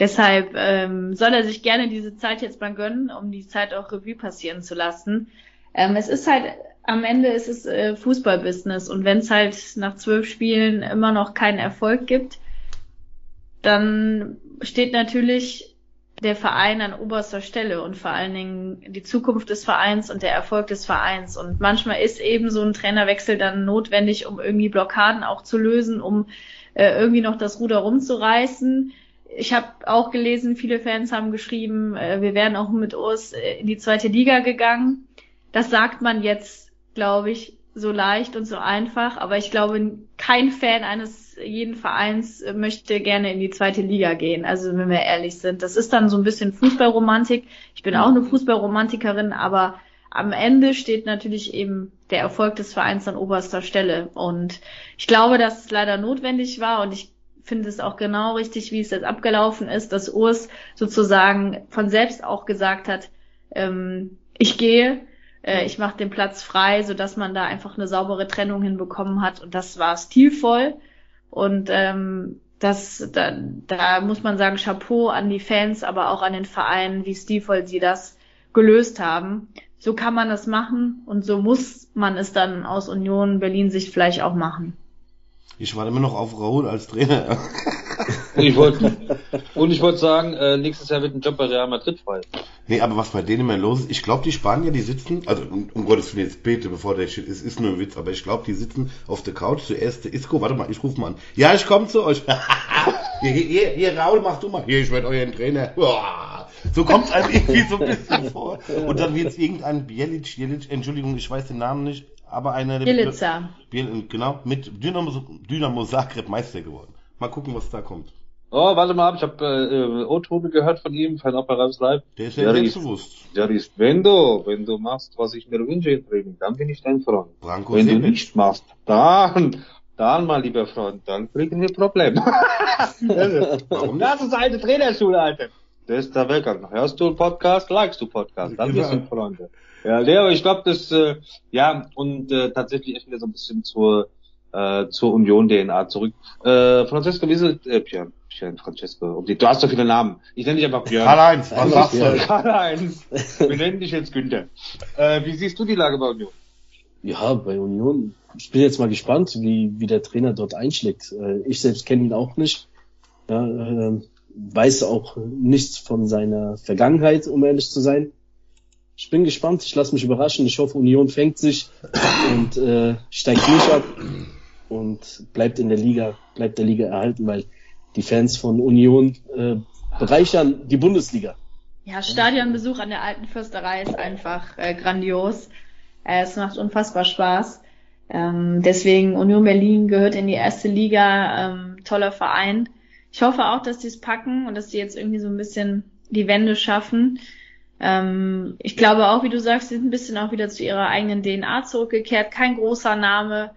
Deshalb ähm, soll er sich gerne diese Zeit jetzt mal gönnen, um die Zeit auch Revue passieren zu lassen. Ähm, es ist halt, am Ende ist es äh, Fußballbusiness. Und wenn es halt nach zwölf Spielen immer noch keinen Erfolg gibt, dann steht natürlich der Verein an oberster Stelle und vor allen Dingen die Zukunft des Vereins und der Erfolg des Vereins. Und manchmal ist eben so ein Trainerwechsel dann notwendig, um irgendwie Blockaden auch zu lösen, um äh, irgendwie noch das Ruder rumzureißen. Ich habe auch gelesen, viele Fans haben geschrieben, äh, wir wären auch mit Urs äh, in die zweite Liga gegangen. Das sagt man jetzt, glaube ich, so leicht und so einfach, aber ich glaube, kein Fan eines jeden Vereins möchte gerne in die zweite Liga gehen. Also wenn wir ehrlich sind, das ist dann so ein bisschen Fußballromantik. Ich bin auch eine Fußballromantikerin, aber am Ende steht natürlich eben der Erfolg des Vereins an oberster Stelle. Und ich glaube, dass es leider notwendig war und ich finde es auch genau richtig, wie es jetzt abgelaufen ist, dass Urs sozusagen von selbst auch gesagt hat, ähm, ich gehe, äh, ich mache den Platz frei, so dass man da einfach eine saubere Trennung hinbekommen hat und das war stilvoll und ähm, das da, da muss man sagen Chapeau an die Fans, aber auch an den Vereinen, wie stilvoll sie das gelöst haben. So kann man das machen und so muss man es dann aus Union Berlin sich vielleicht auch machen. Ich warte immer noch auf Raoul als Trainer. Und ich wollte und ich wollte sagen, äh, nächstes Jahr wird ein Job bei Real Madrid frei. Nee, aber was bei denen immer los ist, ich glaube, die Spanier, die sitzen, also um, um Gottes Willen jetzt bitte, bevor der Shit ist, ist nur ein Witz, aber ich glaube, die sitzen auf der Couch, zuerst der Isco, warte mal, ich rufe mal an. Ja, ich komme zu euch. hier, hier, hier, Raul, mach du mal. Hier, ich werde euer Trainer. So kommt es einem irgendwie so ein bisschen vor. Und dann wird es irgendein Bielic, Bielic, Entschuldigung, ich weiß den Namen nicht, aber einer der Bielica. Biel, genau, mit Dynamo, Dynamo Zagreb Meister geworden. Mal gucken, was da kommt. Oh, warte mal ab, ich habe äh, O-Tone gehört von ihm, von bei Ralfs Live. Der ist ja selbstbewusst. Der ist, wenn du, wenn du machst, was ich mir wünsche im Training, dann bin ich dein Freund. Branko Wenn du Simic. nicht machst, dann, dann, mein lieber Freund, dann kriegen wir Probleme. Warum nicht? Das ist alte Trainerschule, Alter. Der ist da weggegangen. Hörst du einen Podcast, likest du Podcast, dann bist du Freunde. Ja, Leo, ich glaube, das, äh, ja, und äh, tatsächlich echt wieder so ein bisschen zur, äh, zur Union-DNA zurück. Äh, Francesco, wie ist es? Äh, Björn, Björn, Francesco. Um die, du hast so viele Namen. Ich nenne dich einfach Björn. Karl-Heinz, was sagst du? Karl-Heinz. Wir nennen dich jetzt Günther. Äh, wie siehst du die Lage bei Union? Ja, bei Union. Ich bin jetzt mal gespannt, wie, wie der Trainer dort einschlägt. Äh, Ich selbst kenne ihn auch nicht. Ja, ähm, weiß auch nichts von seiner Vergangenheit, um ehrlich zu sein. Ich bin gespannt, ich lasse mich überraschen. Ich hoffe, Union fängt sich und äh, steigt nicht ab und bleibt in der Liga, bleibt der Liga erhalten, weil die Fans von Union äh, bereichern die Bundesliga. Ja, Stadionbesuch an der alten Fürsterei ist einfach äh, grandios. Äh, es macht unfassbar Spaß. Ähm, deswegen Union Berlin gehört in die erste Liga, ähm, toller Verein. Ich hoffe auch, dass die es packen und dass die jetzt irgendwie so ein bisschen die Wende schaffen. Ähm, ich glaube auch, wie du sagst, sie sind ein bisschen auch wieder zu ihrer eigenen DNA zurückgekehrt. Kein großer Name.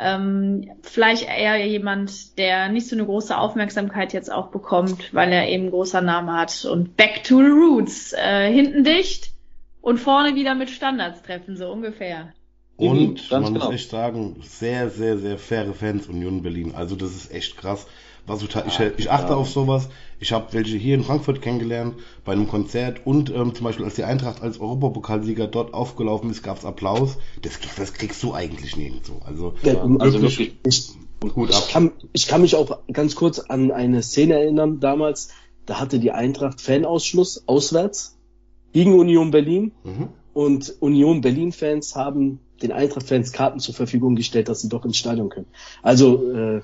Ähm, vielleicht eher jemand, der nicht so eine große Aufmerksamkeit jetzt auch bekommt, weil er eben großer Name hat. Und back to the roots. Äh, hinten dicht und vorne wieder mit Standards treffen, so ungefähr. Und man genau. muss echt sagen, sehr, sehr, sehr faire Fans Union Berlin. Also das ist echt krass. Was ich, ich, ich achte auf sowas. Ich habe welche hier in Frankfurt kennengelernt bei einem Konzert und ähm, zum Beispiel als die Eintracht als Europapokalsieger dort aufgelaufen ist, gab's Applaus. Das, das kriegst du eigentlich nirgendwo. Also Ja, Also wirklich wirklich, Ich, Hut ab. Ich kann, ich kann mich auch ganz kurz an eine Szene erinnern damals. Da hatte die Eintracht Fanausschluss auswärts gegen Union Berlin Mhm. und Union Berlin Fans haben den Eintracht Fans Karten zur Verfügung gestellt, dass sie doch ins Stadion können. Also äh,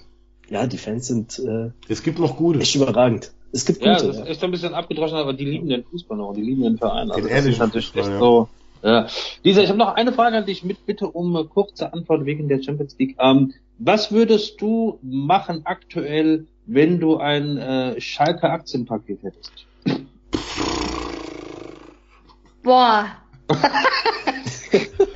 ja, die Fans sind äh, Es gibt noch gute. echt überragend. Es gibt ja, gute. das ist echt ein bisschen abgedroschen, aber die lieben den Fußball noch, die lieben den Verein. Also Den das ist natürlich Fußball, echt ja. so. Ja. Lisa, ich habe noch eine Frage an dich mit Bitte um kurze Antwort wegen der Champions League. Ähm, was würdest du machen aktuell, wenn du ein äh, Schalke Aktienpaket hättest? Boah.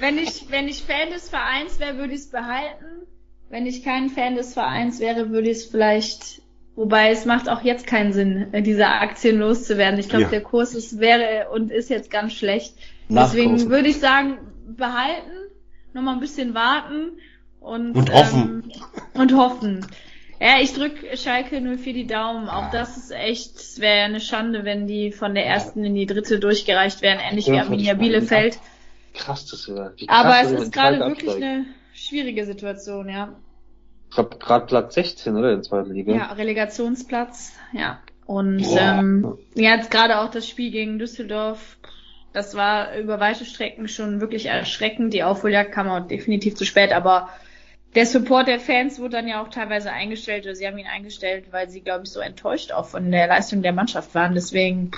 wenn ich, wenn ich Fan des Vereins wäre, würde ich es behalten. Wenn ich kein Fan des Vereins wäre, würde ich es vielleicht, wobei es macht auch jetzt keinen Sinn, äh, diese Aktien loszuwerden. Ich glaube, Ja. der Kurs ist, wäre und ist jetzt ganz schlecht. Nachkaufen. Deswegen würde ich sagen, behalten, nochmal ein bisschen warten und, Und hoffen. Ähm, und hoffen. Ja, ich drück Schalke nur für die Daumen. Auch das ist echt, es wäre eine Schande, wenn die von der ersten in die dritte durchgereicht wären, ähnlich wie Ja, Arminia Bielefeld. Krass, das wäre. Aber es ist gerade wirklich eine schwierige Situation, ja. Ich glaube, gerade Platz 16, oder? In der zweiten Liga. Ja, Relegationsplatz, ja. Und ähm, ja, jetzt gerade auch das Spiel gegen Düsseldorf, das war über weite Strecken schon wirklich erschreckend. Die Aufholjagd kam auch definitiv zu spät, aber der Support der Fans wurde dann ja auch teilweise eingestellt, oder sie haben ihn eingestellt, weil sie, glaube ich, so enttäuscht auch von der Leistung der Mannschaft waren. Deswegen,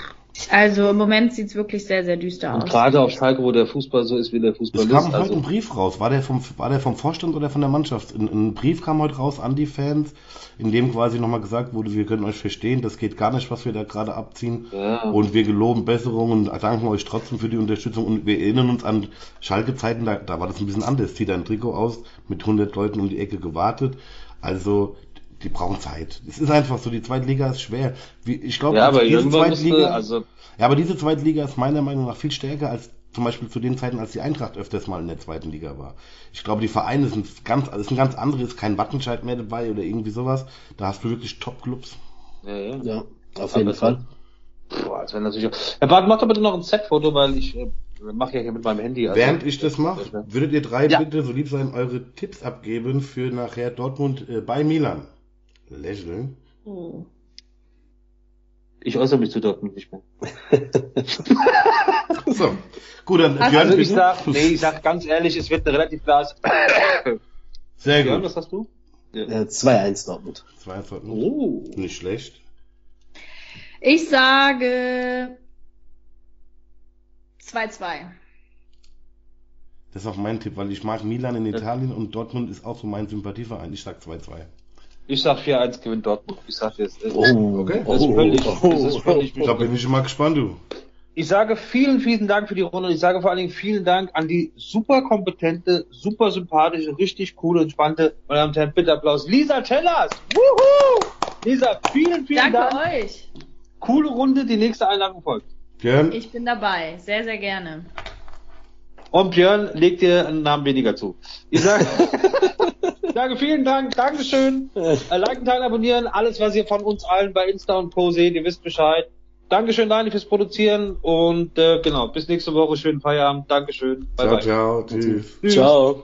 Also im Moment sieht's wirklich sehr, sehr düster Und aus. gerade auf Schalke, wo der Fußball so ist, wie der Fußball Es ist. kam heute Also, ein Brief raus. War der, vom, war der vom Vorstand oder von der Mannschaft? Ein, ein Brief kam heute raus an die Fans, in dem quasi nochmal gesagt wurde, wir können euch verstehen, das geht gar nicht, was wir da gerade abziehen. ja. Und wir geloben Besserungen und danken euch trotzdem für die Unterstützung. Und wir erinnern uns an Schalke-Zeiten, da, da war das ein bisschen anders. Zieht ein Trikot aus, mit 100 Leuten um die Ecke gewartet. Also, die brauchen Zeit. Es ist einfach so, die Zweitliga ist schwer. Wie, ich glaube, ja, aber diese irgendwann musste, also, ja, aber diese Zweitliga ist meiner Meinung nach viel stärker als zum Beispiel zu den Zeiten, als die Eintracht öfters mal in der zweiten Liga war. Ich glaube, die Vereine sind ganz, also es sind ganz andere, ist kein Wattenscheid mehr dabei oder irgendwie sowas. Da hast du wirklich Top-Clubs. ja, ja. Ja, auf jeden Aber Fall. Boah, das wäre natürlich auch. Herr Bart, mach doch bitte noch ein Set-Foto, weil ich äh, mache ja hier mit meinem Handy. also- Während ich das mache, würdet ihr drei Ja. bitte so lieb sein, eure Tipps abgeben für nachher Dortmund äh, bei Milan? Lächeln. Oh. Ich äußere mich zu Dortmund nicht mehr. So, gut, dann Also Björn, Also ich bitte. sag, nee, ich sag ganz ehrlich, es wird eine relativ klares. Sehr Björn, gut. was hast du? Äh, 2-1 Dortmund. Zwei Dortmund. Oh. Nicht schlecht. Ich sage 2-2. Das ist auch mein Tipp, weil ich mag Milan in Italien und Dortmund ist auch so mein Sympathieverein. Ich sag 2-2. Ich sag 4-1 gewinnt Dortmund. Ich sag jetzt. Oh, Okay. Das ist völlig, das ist völlig Da bin ich mal gespannt, du. Ich sage vielen, vielen Dank für die Runde und ich sage vor allen Dingen vielen Dank an die super kompetente, super sympathische, richtig coole, entspannte, meine Damen und Herren, bitte Applaus, Lisa Tellers! Wuhu! Lisa, vielen, vielen Danke Dank. euch. Coole Runde, die nächste Einladung folgt. Björn, Ich bin dabei. Sehr, sehr gerne. Und Björn legt dir einen Namen weniger zu. Ich sage, ich sage vielen Dank, Dankeschön. Liken, teilen, abonnieren, alles, was ihr von uns allen bei Insta und Co. seht, ihr wisst Bescheid. Dankeschön, Daniel, fürs Produzieren und äh, genau, bis nächste Woche, schönen Feierabend. Dankeschön. Bye, ciao, bye. ciao, tschüss. Tschüss. Ciao.